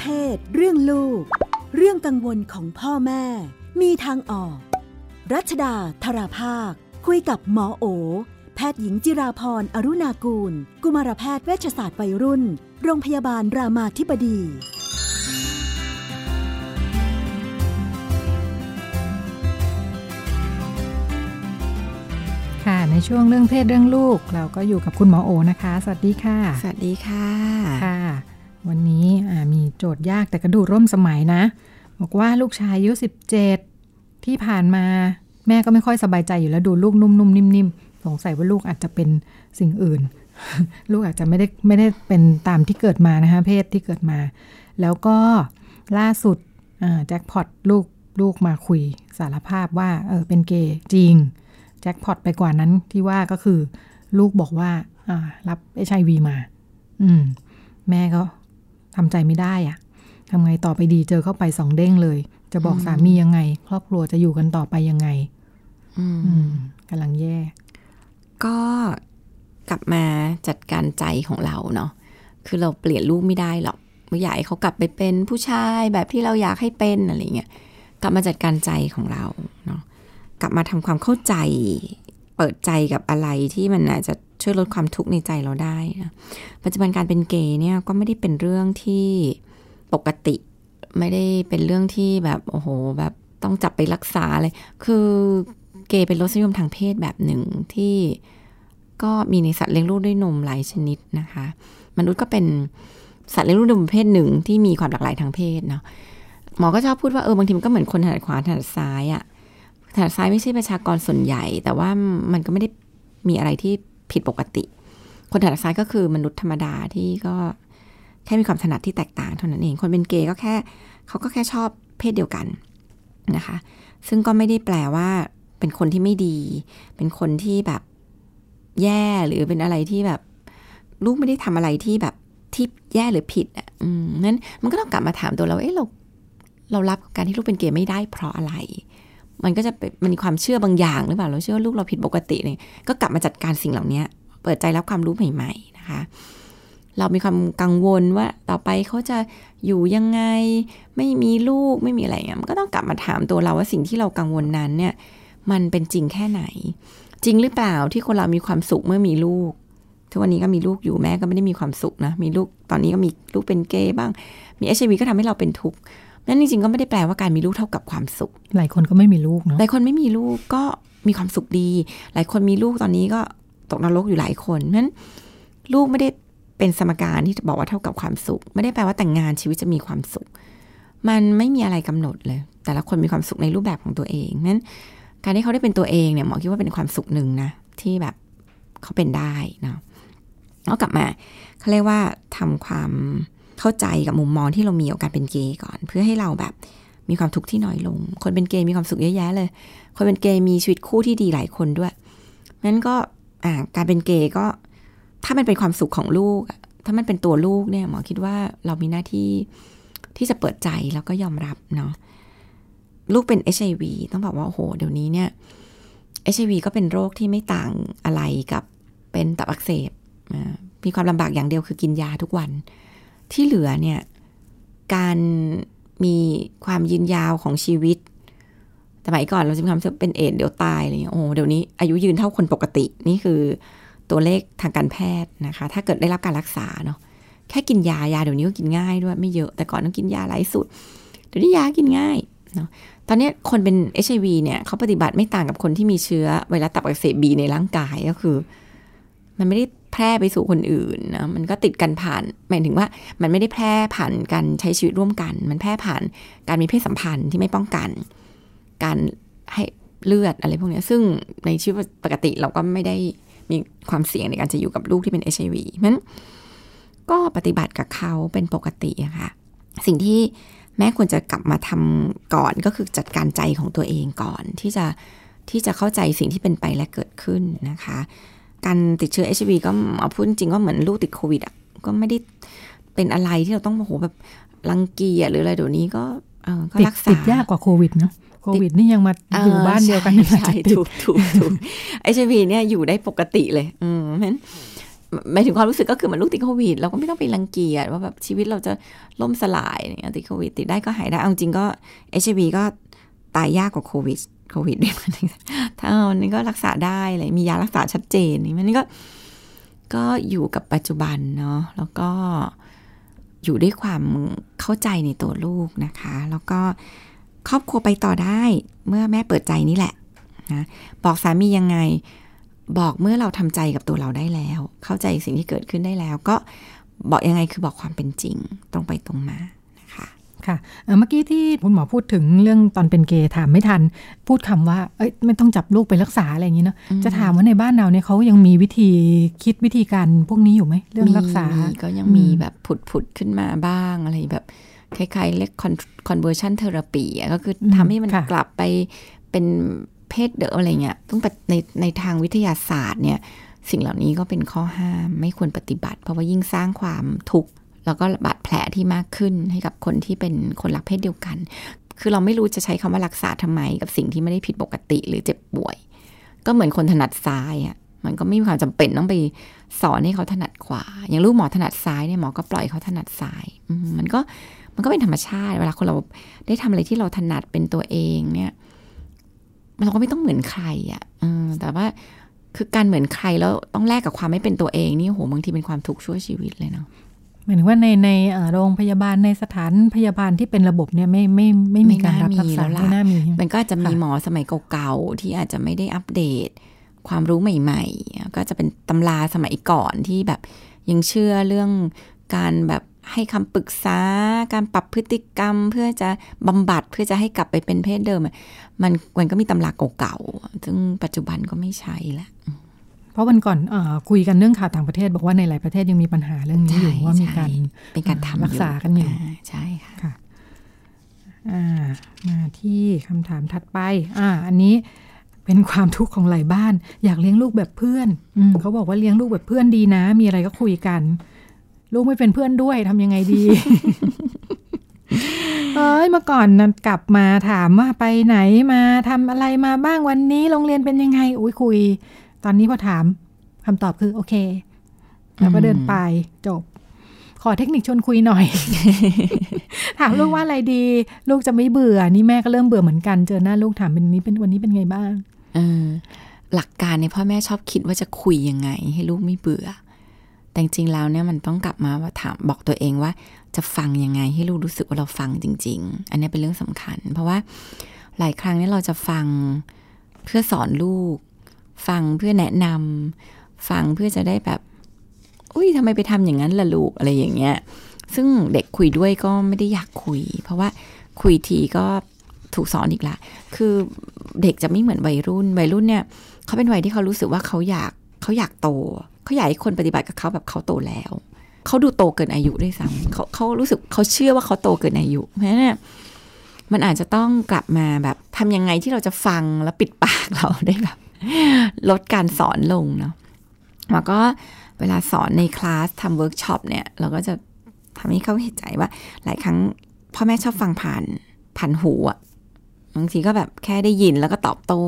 เพศ เรื่องลูก เรื่องกังวลของพ่อแม่ มีทางออก รัชดาธราภาค คุยกับหมอโอ แพทย์หญิงจิราพรอรุณากูล กุมารแพทย์เวชศาสตร์วัยรุ่น โรงพยาบาลรามาธิบดีค่ะในช่วงเรื่องเพศเรื่องลูก เราก็อยู่กับคุณหมอโอนะคะ สวัสดีค่ะ สวัสดีค่ะค่ะ วันนี้มีโจทย์ยากแต่กระดูร่วมสมัยนะ บอกว่าลูกชายอายุ 17 ที่ผ่านมาแม่ก็ไม่ค่อยสบายใจอยู่แล้วดูลูกนุ่มๆนิ่มๆสงสัยว่าลูกอาจจะเป็นสิ่งอื่น ลูกอาจจะไม่ได้ไม่ได้เป็นตามที่เกิดมานะคะเพศที่เกิดมา แล้วก็ล่าสุดแจ็คพอตลูกลูกมาคุยสารภาพว่าเออเป็นเกย์จริงแจ็คพอตไปกว่านั้นที่ว่าก็คือ ลูกบอกว่ารับเอชไอวีมา อืม แม่ก็ ทำใจไม่ได้อะทำไงต่อไปดีเจอเข้าไปสองเด้งเลย จะบอกสามียังไง ครอบครัวจะอยู่กันต่อไปยังไง อืมกำลังแย่ ก็กลับมาจัดการใจของเราเนาะคือเราเปลี่ยนลูกไม่ได้หรอกไม่อยากให้เขากลับไปเป็นผู้ชายแบบที่เราอยากให้เป็นอะไรเงี้ยกลับมาจัดการใจของเราเนาะกลับมาทำความเข้าใจ เปิดใจกับอะไรที่มันอาจจะช่วยลดความทุกข์ในใจเราได้นะปัจจุบันการเป็นเกย์เนี่ยก็ไม่ได้เป็นเรื่องที่ปกติ ไม่ได้เป็นเรื่องที่แบบโอ้โห แบบต้องจับไปรักษาเลย คือเกย์เป็นรสนิยมทางเพศแบบหนึ่งที่ก็มีในสัตว์เลี้ยงลูกด้วยนมหลายชนิดนะคะ มนุษย์ก็เป็นสัตว์เลี้ยงลูกด้วยนมเพศหนึ่งที่มีความหลากหลายทางเพศเนาะหมอก็ชอบพูดว่าเออบางทีมันก็เหมือนคนถนัดขวาถนัดซ้ายอะ ถนัดซ้ายไม่ใช่ประชากรส่วนใหญ่ แต่ว่ามันก็ไม่ได้มีอะไรที่ผิดปกติ คนถนัดซ้ายก็คือมนุษย์ธรรมดาที่ก็แค่มีความถนัดที่แตกต่างเท่านั้นเอง คนเป็นเกย์ก็แค่เขาก็แค่ชอบเพศเดียวกันนะคะ ซึ่งก็ไม่ได้แปลว่าเป็นคนที่ไม่ดี เป็นคนที่แบบแย่หรือเป็นอะไรที่แบบ ลูกไม่ได้ทำอะไรที่แบบที่แย่หรือผิดอะนั้นมันก็ต้องกลับมาถามตัวเรา เอ๊ะเรา เรารับการที่ลูกเป็นเกย์ไม่ได้เพราะอะไร มันก็จะมันมีความเชื่อบางอย่างหรือเปล่าเราเชื่อลูกเราผิดปกติเนี่ยก็กลับมาจัดการสิ่งเหล่านี้เปิดใจรับความรู้ใหม่ ๆ นะคะ เรามีความกังวลว่าต่อไปเขาจะอยู่ยังไง ไม่มีลูกไม่มีอะไรเงี้ยมันก็ต้องกลับมาถามตัวเราว่าสิ่งที่เรากังวลนั้นเนี่ย มันเป็นจริงแค่ไหน จริงหรือเปล่าที่คนเรามีความสุขเมื่อมีลูกทุกวันนี้ก็มีลูกอยู่แม่ก็ไม่ได้มีความสุขนะมีลูกตอนนี้ก็มีลูกเป็นเกย์บ้าง มีเอชวีก็ทำให้เราเป็นทุกข์ นั่นจริงๆก็ไม่ได้แปลว่าการมีลูกเท่ากับความสุข หลายคนก็ไม่มีลูกเนาะหลายคนไม่มีลูกก็มีความสุขดี หลายคนมีลูกตอนนี้ก็ตกนรกอยู่หลายคนนั้นลูกไม่ได้เป็นสมการที่จะบอกว่าเท่ากับความสุข ไม่ได้แปลว่าแต่งงานชีวิตจะมีความสุข มันไม่มีอะไรกำหนดเลย แต่ละคนมีความสุขในรูปแบบของตัวเองนั้นการที่เขาได้เป็นตัวเองเนี่ยหมอคิดว่าเป็นความสุขหนึ่งนะที่แบบเขาเป็นได้นะแล้วกลับมาเขาเรียกว่าทำความ เข้าใจกับมุมมองที่เรามีกับการเป็นเกย์ก่อน เพื่อให้เราแบบมีความทุกข์ที่น้อยลง คนเป็นเกย์มีความสุขเยอะแยะเลย คนเป็นเกย์มีชีวิตคู่ที่ดีหลายคนด้วยนั้นก็การเป็นเกย์ก็ ถ้ามันเป็นความสุขของลูก ถ้ามันเป็นตัวลูกเนี่ยหมอคิดว่าเรามีหน้าที่ที่จะเปิดใจแล้วก็ยอมรับเนาะลูกเป็น HIV ต้องบอกว่าโอ้โหเดี๋ยวนี้เนี่ย HIV ก็เป็นโรคที่ไม่ต่างอะไรกับเป็นตับอักเสบมีความลำบากอย่างเดียวคือกินยาทุกวัน ที่เหลือเนี่ย การมีความยืนยาวของชีวิตสมัยก่อนเราจะมีความเป็นเอดเดี๋ยวตายอะไรเงี้ยโอ้เดี๋ยวนี้อายุยืนเท่าคนปกติ นี่คือตัวเลขทางการแพทย์นะคะ ถ้าเกิดได้รับการรักษาเนาะแค่กินยายาเดี๋ยวนี้ก็กินง่ายด้วยไม่เยอะแต่ก่อนต้องกินยาหลายสุดเดี๋ยวนี้ยากินง่ายเนาะตอนนี้คนเป็นเอชวีเนี่ยเขาปฏิบัติไม่ต่างกับคนที่มีเชื้อไวรัสตับอักเสบบีในร่างกายก็คือ มันไม่ได้ แพร่ไปสู่คนอื่นนะมันก็ติดกันผ่านหมายถึงว่ามันไม่ได้แพร่ผ่านการใช้ชีวิตร่วมกัน มันแพร่ผ่านการมีเพศสัมพันธ์ที่ไม่ป้องกัน การให้เลือดอะไรพวกนี้ซึ่งในชีวิตปกติเราก็ไม่ได้มีความเสี่ยงในการจะอยู่กับลูกที่เป็นเอชไอวีนั้นก็ปฏิบัติกับเขาเป็นปกติะค่ะ สิ่งที่แม่ควรจะกลับมาทำก่อนก็คือจัดการใจของตัวเองก่อนที่จะที่จะเข้าใจสิ่งที่เป็นไปและเกิดขึ้นนะคะ การติดเชื้อเอชวีก็เอาพูดจริงก็เหมือนลูกติดโควิดอะก็ไม่ได้เป็นอะไรที่เราต้องโอ้โหแบบรังเกียจหรืออะไรเดี๋ยวนี้ก็เออก็รักษาติดยากกว่าโควิดเนาะโควิดนี่ยังมาอยู่บ้านเดียวกันใช่ถูกถูกถูกเอชวีเนี่ยอยู่ได้ปกติเลย อืมเพราะหมายถึงความรู้สึกก็คือเหมันลูกติดโควิดเราก็ไม่ต้องไปรังเกียจว่าแบบชีวิตเราจะล่มสลายเนี่ยติดโควิดติดได้ก็หายได้เอาจริงก็เอชวีก็ตายยากกว่าโควิด โควิดเนี่ยถ้าอันนี้ก็รักษาได้เลยมียารักษาชัดเจนนี่มันก็ก็อยู่กับปัจจุบันเนาะแล้วก็อยู่ด้วยความเข้าใจในตัวลูกนะคะ แล้วก็ครอบครัวไปต่อได้เมื่อแม่เปิดใจนี่แหละนะบอกสามียังไงบอกเมื่อเราทำใจกับตัวเราได้แล้ว เข้าใจสิ่งที่เกิดขึ้นได้แล้ว ก็บอกยังไงคือบอกความเป็นจริง ตรงไปตรงมา คะค่ะเมื่อกี้ที่คุณหมอพูดถึงเรื่องตอนเป็นเกย์ถามไม่ทัน พูดคำว่าเอ้ยไม่ต้องจับลูกไปรักษาอะไรอย่างนี้เนาะจะถามว่าในบ้านเราเนี่ยเขายังมีวิธีคิดวิธีการพวกนี้อยู่ไหมเรื่องรักษาก็ยังมีแบบผุดผุดขึ้นมาบ้างอะไรแบบคล้ายๆเรียก conversion therapy ก็คือทำให้มันกลับไปเป็นเพศเดิมอะไรเงี้ยต้องในในทางวิทยาศาสตร์เนี่ยสิ่งเหล่านี้ก็เป็นข้อห้ามไม่ควรปฏิบัติ เพราะว่ายิ่งสร้างความทุกข์ แล้วก็บาดแผลที่มากขึ้นให้กับคนที่เป็นคนรักเพศเดียวกัน คือเราไม่รู้จะใช้คำว่ารักษาทำไม กับสิ่งที่ไม่ได้ผิดปกติหรือเจ็บป่วย ก็เหมือนคนถนัดซ้ายอะมันก็ไม่มีความจำเป็นต้องไปสอนให้เขาถนัดขวา อย่างลูกหมอถนัดซ้ายเนี่ยหมอก็ปล่อยเขาถนัดซ้ายมันก็มันก็เป็นธรรมชาติ เวลาคนเราได้ทำอะไรที่เราถนัดเป็นตัวเองเนี่ยเราก็ไม่ต้องเหมือนใครอะ่ะแต่ว่าคือการเหมือนใครแล้วต้องแลกกับความไม่เป็นตัวเองนี่โหบางทีเป็นความทุกข์ชั่วชีวิตเลยเนาะ หมายถึงว่าในในโรงพยาบาลในสถานพยาบาลที่เป็นระบบเนี่ยไม่ไม่ไม่มีการรับรักษาไม่น่ามีมันก็จะมีหมอสมัยเก่าๆที่อาจจะไม่ได้อัปเดต ความรู้ใหม่ ๆ ก็จะเป็นตำราสมัยก่อนที่แบบยังเชื่อเรื่องการแบบให้คำปรึกษาการปรับพฤติกรรม เพื่อจะบำบัดเพื่อจะให้กลับไปเป็นเพศเดิม มันมันก็มีตำราเก่าๆซึ่งปัจจุบันก็ไม่ใช่ละ เพราะวันก่อนอคุยกันเรื่องข่าวต่างประเทศ บอกว่าในหลายประเทศยังมีปัญหาเรื่องนี้อยู่ว่ามีการเป็นการทำรักษากันอยู่ใช่ค่ะมาที่คำถามถัดไปอ่าอันนี้เป็นความทุกข์ของหลายบ้าน อยากเลี้ยงลูกแบบเพื่อนอเขาบอกว่าเลี้ยงลูกแบบเพื่อนดีนะ มีอะไรก็คุยกัน ลูกไม่เป็นเพื่อนด้วยทำยังไงดีเอ้ยเมื่อก่อนนะกลับมาถามว่าไปไหนมาทำอะไรมาบ้างวันนี้โรงเรียนเป็นยังไง อุ้ยคุย ตอนนี้พอถามคำตอบคือโอเคแล้วก็เดินไปจบ ขอเทคนิคชวนคุยหน่อย ถามลูกว่าอะไรดี ลูกจะไม่เบื่อ นี่แม่ก็เริ่มเบื่อเหมือนกัน เจอหน้าลูกถามเป็นนี้เป็นวันนี้เป็นไงบ้างอหลักการในพ่อแม่ชอบคิดว่าจะคุยยังไง ให้ลูกไม่เบื่อ แต่จริงแล้วเนี่ยมันต้องกลับมาว่าถามบอกตัวเองว่า จะฟังยังไงให้ลูกรู้สึกว่าเราฟังจริง ๆ อันนี้เป็นเรื่องสำคัญ เพราะว่าหลายครั้งเนี่ยเราจะฟังเพื่อสอนลูก ฟังเพื่อแนะนำฟังเพื่อจะได้แบบอุ้ยทำไมไปทำอย่างนั้นล่ะลูกอะไรอย่างเงี้ย ซึ่งเด็กคุยด้วยก็ไม่ได้อยากคุย เพราะว่าคุยทีก็ถูกสอนอีกละ คือเด็กจะไม่เหมือนวัยรุ่น วัยรุ่นเนี่ยเขาเป็นวัยที่เขารู้สึกว่าเขาอยากเขาอยากโต เขาอยากให้คนปฏิบัติกับเขาแบบเขาโตแล้ว เขาดูโตเกินอายุด้วยซ้ำเขาเขารู้สึกเขาเชื่อว่าเขาโตเกินอายุ เพราะฉะนั้นมันอาจจะต้องกลับมาแบบทำยังไงที่เราจะฟังแล้วปิดปากเราได้แบบ ลดการสอนลงเนาะแล้วก็เวลาสอนในคลาสทำเวิร์กช็อปเนี่ย เราก็จะทำให้เขาเห็นใจว่า หลายครั้งพ่อแม่ชอบฟังผ่านผ่านหูอะบางทีก็แบบแค่ได้ยินแล้วก็ตอบโต้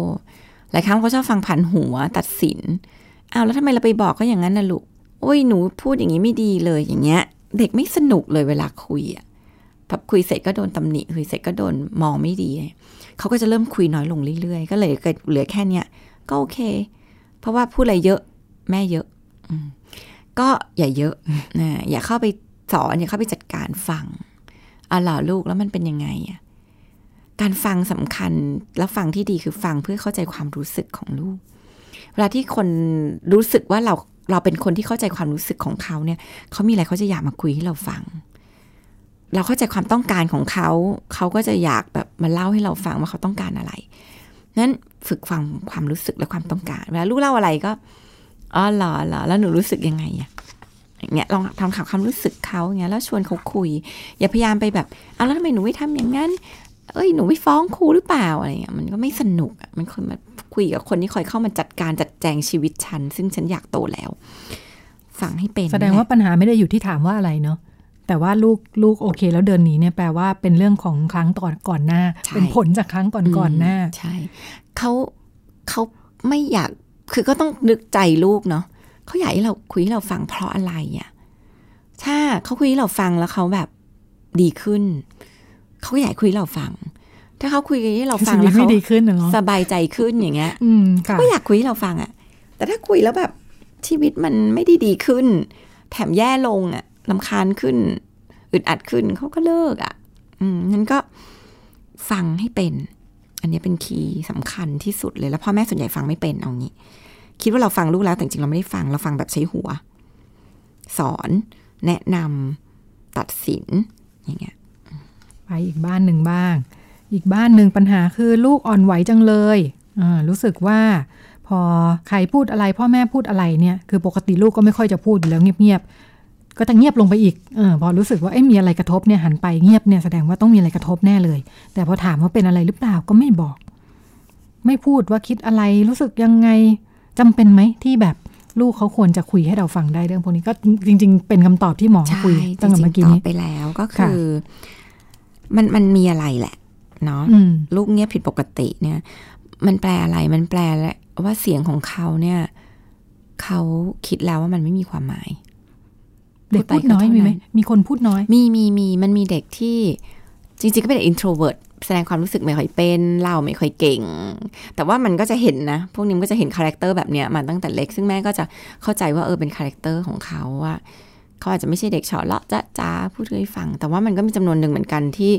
หลายครั้งเขาชอบฟังผ่านหัวตัดสินอ้าวแล้วทำไมเราไปบอกก็อย่างนั้นนะลูกโอ้ยหนูพูดอย่างนี้ไม่ดีเลยอย่างเงี้ย เด็กไม่สนุกเลยเวลาคุยอะพอคุยเสร็จก็โดนตำหนิคุยเสร็จก็โดนมองไม่ดี เขาก็จะเริ่มคุยน้อยลงเรื่อยๆ ก็เลยเหลือแค่เนี้ย ก็โอเค เพราะว่าพูดอะไรเยอะ แม่เยอะก็อย่าเยอะนะอย่าเข้าไปสอนอย่าเข้าไปจัดการฟังเอาหล่ะลูกแล้วมันเป็นยังไงอะการฟังสำคัญแล้วฟังที่ดีคือฟังเพื่อเข้าใจความรู้สึกของลูก เวลาที่คนรู้สึกว่าเราเราเป็นคนที่เข้าใจความรู้สึกของเขาเนี่ยเขามีอะไรเขาจะอยากมาคุยให้เราฟัง เราเข้าใจความต้องการของเขา เขาก็จะอยากแบบมาเล่าให้เราฟังว่าเขาต้องการอะไร นั้นฝึกฟังความรู้สึกและความต้องการเวลาลูกเล่าอะไรก็อ๋อหรอหรอแล้วหนูรู้สึกยังไงอะอย่างเงี้ยลองทำข่าวความรู้สึกเขาอย่างเงี้ยแล้วชวนเขาคุย อย่าพยายามไปแบบอ้าวแล้วทำไมหนูไม่ทำอย่างนั้น เอ้ยหนูไม่ฟ้องครูหรือเปล่าอะไรเงี้ยมันก็ไม่สนุกมันคนมาคุยกับคนที่คอยเข้ามาจัดการจัดแจงชีวิตฉัน ซึ่งฉันอยากโตแล้ว ฟังให้เป็น แสดงว่าปัญหาไม่ได้อยู่ที่ถามว่าอะไรเนาะ แต่ว่าลูกลูกโอเค แล้วเดินหนีเนี่ยแปลว่าเป็นเรื่องของครั้งต่อก่อนหน้า เป็นผลจากครั้งก่อนก่อนหน้า ใช่เขาเขาไม่อยากคือก็ต้องนึกใจลูกเนาะเขาอยากให้เราคุยให้เราฟังเพราะอะไรอะถ้าเขาคุยให้เราฟังแล้วเขาแบบดีขึ้นเขาก็อยากคุยให้เราฟังถ้าเขาคุยให้เราฟังชีวิแล้ตวไม่เขาดีขึ้นนะเนาะสบายใจขึ้นอย่างเงี้ยอืมค่ะก็อยากคุยให้เราฟังอะแต่ถ้าคุยแล้วแบบชีวิตมันไม่ได้ดีขึ้น แถมแย่ลงอะ ลำคาญขึ้น อึดอัดขึ้นเขาก็เลิกอะอืมนั้นก็ฟังให้เป็น อันนี้เป็นคีย์สำคัญที่สุดเลยแล้วพ่อแม่ส่วนใหญ่ฟังไม่เป็นเอางี้ คิดว่าเราฟังลูกแล้วแต่จริงเราไม่ได้ฟังเราฟังแบบใช้หัว สอนแนะนำตัดสินอย่างเงี้ยไปอีกบ้านหนึ่งบ้าง อีกบ้านหนึ่งปัญหาคือลูกอ่อนไหวจังเลยรู้สึกว่าพอใครพูดอะไร พ่อแม่พูดอะไรเนี่ยคือปกติลูกก็ไม่ค่อยจะพูดอยู่แล้วเงียบ ก็จะเงียบลงไปอีกเออพอรู้สึกว่าเอ๊ะมีอะไรกระทบเนี่ยหันไปเงียบเนี่ยแสดงว่าต้องมีอะไรกระทบแน่เลย แต่พอถามว่าเป็นอะไรหรือเปล่าก็ไม่บอก ไม่พูดว่าคิดอะไรรู้สึกยังไงจำเป็นไหมที่แบบลูกเขาควรจะคุยให้เราฟังได้เรื่องพวกนี้ก็จริง ๆ เป็นคำตอบที่หมอใช่คุยจตั้งแต่ริเมื่งอกี้ๆตอนี้บไปแล้วก็ค่ะคือ มันมันมีอะไรแหละ เนาะอืมลูกเงียบผิดปกติเนี่ย มันแปลอะไรมันแปลว่าเสียงของเขาเนี่ยเขาคิดแล้วว่ามันไม่มีความหมาย เด็กพูดน้อยพูดไปก็เท่ามีไหมนั้นมีคนพูดน้อย มีมีมีมันมีเด็กที่จริงๆ ก็เป็นเด็ก introvert แสดงความรู้สึกไม่ค่อยเป็นเล่าไม่ค่อยเก่ง แต่ว่ามันก็จะเห็นนะ พวกนี้มันก็จะเห็น character แบบเนี้ยมาตั้งแต่เล็ก ซึ่งแม่ก็จะเข้าใจว่าเออเป็น character ของเขาว่าเขาอาจจะไม่ใช่เด็กเฉาะเลาะจ้าจ้าพูดให้ฟัง แต่ว่ามันก็มีจำนวนหนึ่งเหมือนกันที่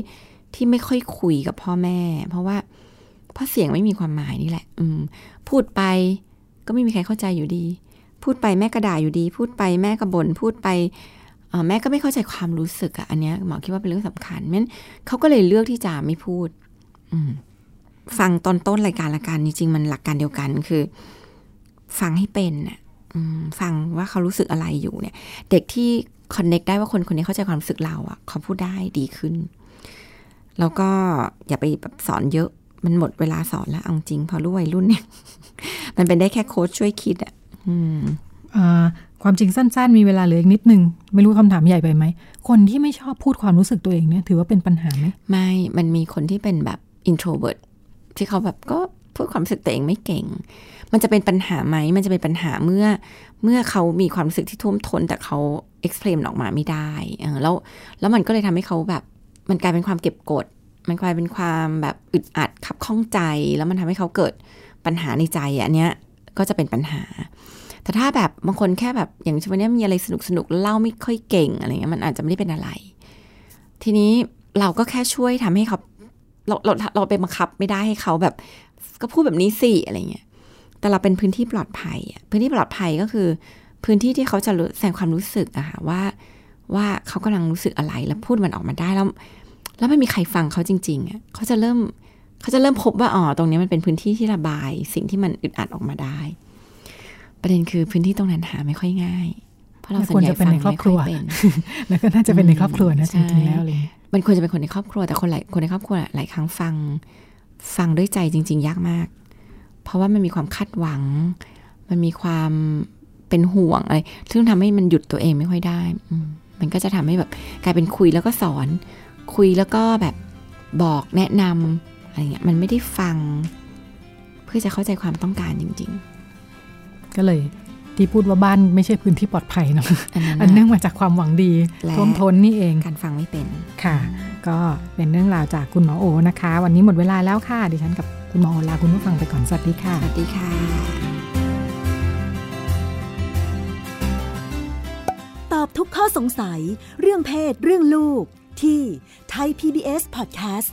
ที่ไม่ค่อยคุยกับพ่อแม่ เพราะว่าเพราะเสียงไม่มีความหมายนี่แหละ อืม พูดไปก็ไม่มีใครเข้าใจอยู่ดี พูดไปแม่ก็ด่าอยู่ดี พูดไปแม่ก็บ่นพูดไปแม่ก็ไม่เข้าใจความรู้สึกอะอันเนี้ยหมอคิดว่าเป็นเรื่องสำคัญงั้นเขาก็เลยเลือกที่จะไม่พูด อืฟังตอนต้นรายการละกันจริงๆมันหลักการเดียวกันคือ ฟังให้เป็นน่ะฟังว่าเขารู้สึกอะไรอยู่เนี่ย เด็กที่คอนเน็กได้ว่าคนคนนี้เข้าใจความรู้สึกเราอะเขาพูดได้ดีขึ้น แล้วก็อย่าไปแบบสอนเยอะมันหมดเวลาสอนแล้วเอาจริงพอรู้วัยรุ่นเนี่ย มันเป็นได้แค่โค้ชช่วยคิดอะอืมอ่า ความจริงสั้น ๆ มีเวลาเหลืออีกนิดนึง ไม่รู้คำถามใหญ่ไปไหม คนที่ไม่ชอบพูดความรู้สึกตัวเองเนี่ย ถือว่าเป็นปัญหาไหมไม่ มันมีคนที่เป็นแบบ introvert ที่เขาแบบก็พูดความรู้สึกตัวเองไม่เก่ง มันจะเป็นปัญหาไหม มันจะเป็นปัญหาเมื่อเมื่อเขามีความรู้สึกที่ท่วมท้นแต่เขา explain ออกมาไม่ได้เออแล้วแล้วมันก็เลยทำให้เขาแบบมันกลายเป็นความเก็บกด มันกลายเป็นความแบบอึดอัดขับข้องใจ แล้วมันทำให้เขาเกิดปัญหาในใจอะอันเนี้ย ก็จะเป็นปัญหา แต่ถ้าแบบบางคนแค่แบบอย่างเช่นวันนี้มีอะไรสนุกสนุกเล่าไม่ค่อยเก่งอะไรเงี้ยมันอาจจะไม่ได้เป็นอะไร ทีนี้เราก็แค่ช่วยทำให้เขาเราเราเราไปบังคับไม่ได้ให้เขาแบบ ก็พูดแบบนี้สิอะไรเงี้ยแต่เราเป็นพื้นที่ปลอดภัยอะพื้นที่ปลอดภัยก็คือ พื้นที่ที่เขาจะรู้แสดงความรู้สึกอะค่ะว่าว่าเขากำลังรู้สึกอะไรแล้วพูดมันออกมาได้แล้ว แล้วไม่มีใครฟังเขาจริง ๆอะเขาจะเริ่ม เขาจะเริ่มพบว่าอ๋อตรงนี้มันเป็นพื้นที่ที่ระบาย สิ่งที่มันอึดอัดออกมาได้ ประเด็นคือพื้นที่ตรงนั้นหาไม่ค่อยง่าย เพราะเราส่วนใหญ่ควรจะเป็นฟังในครอบไม่ครัค่อยวเป็นแล้วก็น่าจะเป็นในครอบครัวนะใช่จริงๆแล้วเลยมันควรจะเป็นคนในครอบครัวแต่คนหลายคนในครอบครัวหลายครั้งฟัง ฟังด้วยใจจริง ๆ ยากมาก เพราะว่ามันมีความคาดหวัง มันมีความเป็นห่วงอะไรซึ่งทำให้มันหยุดตัวเองไม่ค่อยได้อืมมันก็จะทำให้แบบกลายเป็นคุยแล้วก็สอน คุยแล้วก็แบบบอกแนะนำ อะไรเงี้ยมันไม่ได้ฟัง เพื่อจะเข้าใจความต้องการจริงก็เลยที่พูดว่าบ้านไม่ใช่พื้นที่ปลอดภัยเนาะๆอันนั้นอันเนื่อน่ะงมาจากความหวังดีและท่วมท้นนี่เองการฟังไม่เป็นค่ะ ก็เป็นเรื่องราวจากคุณหมอโอนะคะ วันนี้หมดเวลาแล้วค่ะ ดิฉันกับคุณหมอโอลาคุณผู้ฟังไปก่อนสวัสดีค่ะสวัสดีค่ะตอบทุกข้อสงสัยเรื่องเพศเรื่องลูกที่ Thai PBS Podcast